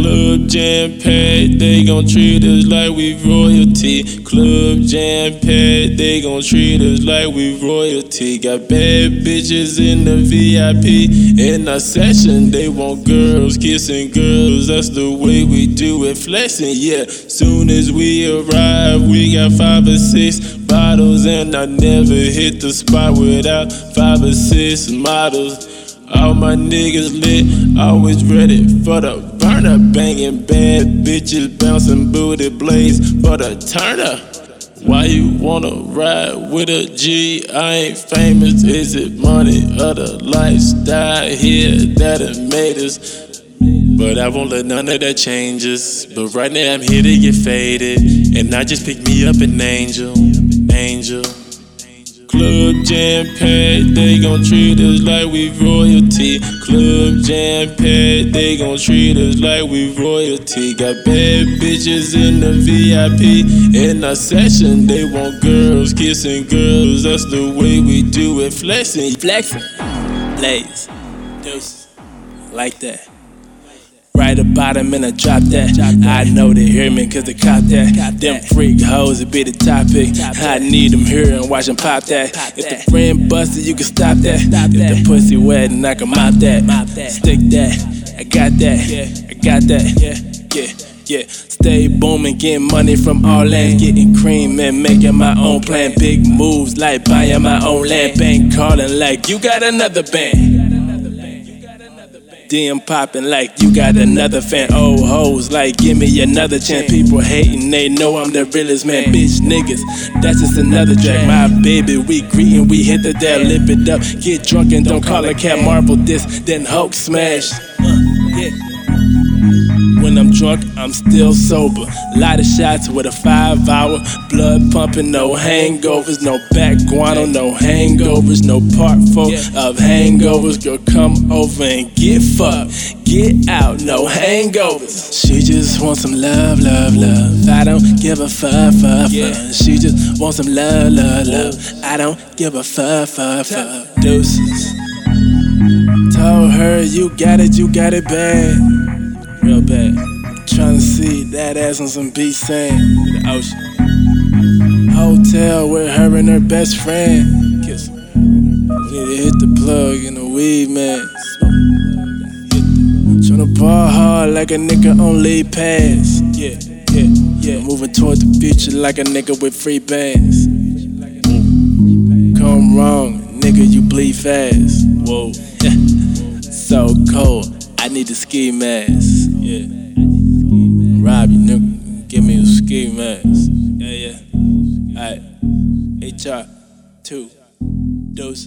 Club jam packed, they gon' treat us like we royalty. Club jam packed, they gon' treat us like we royalty. Got bad bitches in the VIP. In our session, they want girls kissing girls. That's the way we do it, flexing. Yeah, soon as we arrive, we got five or six bottles, and I never hit the spot without five or six models. All my niggas lit, always ready for the burner. Banging bad bitches, bouncing booty blades for the turner. Why you wanna ride with a G? I ain't famous. Is it money or the lifestyle here that it made us? But I won't let none of that change us. But right now I'm here to get faded. And I just pick me up an angel. Angel. Jam packed, they gon' treat us like we royalty. Club jam packed, they gon' treat us like we royalty. Got bad bitches in the VIP. In our session, they want girls kissing girls. That's the way we do it, flexing. Flexing, Blaze, deuces, like that. Right about him and I drop that. I know they hear me cause they cop that. Them freak hoes, it be the topic. I need them here and watch them pop that. If the friend busted, you can stop that. If the pussy wet, and I can mop that. Stick that. I got that. I got that. Yeah. Yeah, stay booming, getting money from all lands, getting cream and making my own plan. Big moves like buying my own land. Bank calling like you got another band. DM popping like you got another fan. Old hoes like give me another chance. People hating, they know I'm the realest man. Bitch niggas, that's just another track. My baby, we greeting, we hit the dead, lip it up. Get drunk and don't call a cat Marvel this, then Hulk smash. Uh, yeah. Drunk, I'm still sober. Lot of shots with a five hour blood pumping, no hangovers, no back guano, no hangovers, no part four of hangovers. Girl, come over and get fucked, get out, no hangovers. She just wants some love, love, love. I don't give a fuck, fuck, fuck. She just wants some love, love, love. I don't give a fuck, fuck, fuck. Deuces. Told her you got it, you got it bad real bad. Tryna see that ass on some beach sand in the ocean. Hotel with her and her best friend. Kiss. We need to hit the plug in the weed, man. Tryna ball hard like a nigga on lead pass. Yeah, yeah, yeah. Moving toward the future like a nigga with free bands. Come wrong, nigga, you bleed fast. Whoa, so cold. I need a ski mask. Yeah. Rob you, nigga. Give me a ski mask. Yeah, yeah. Alright. HR. Two. Dose.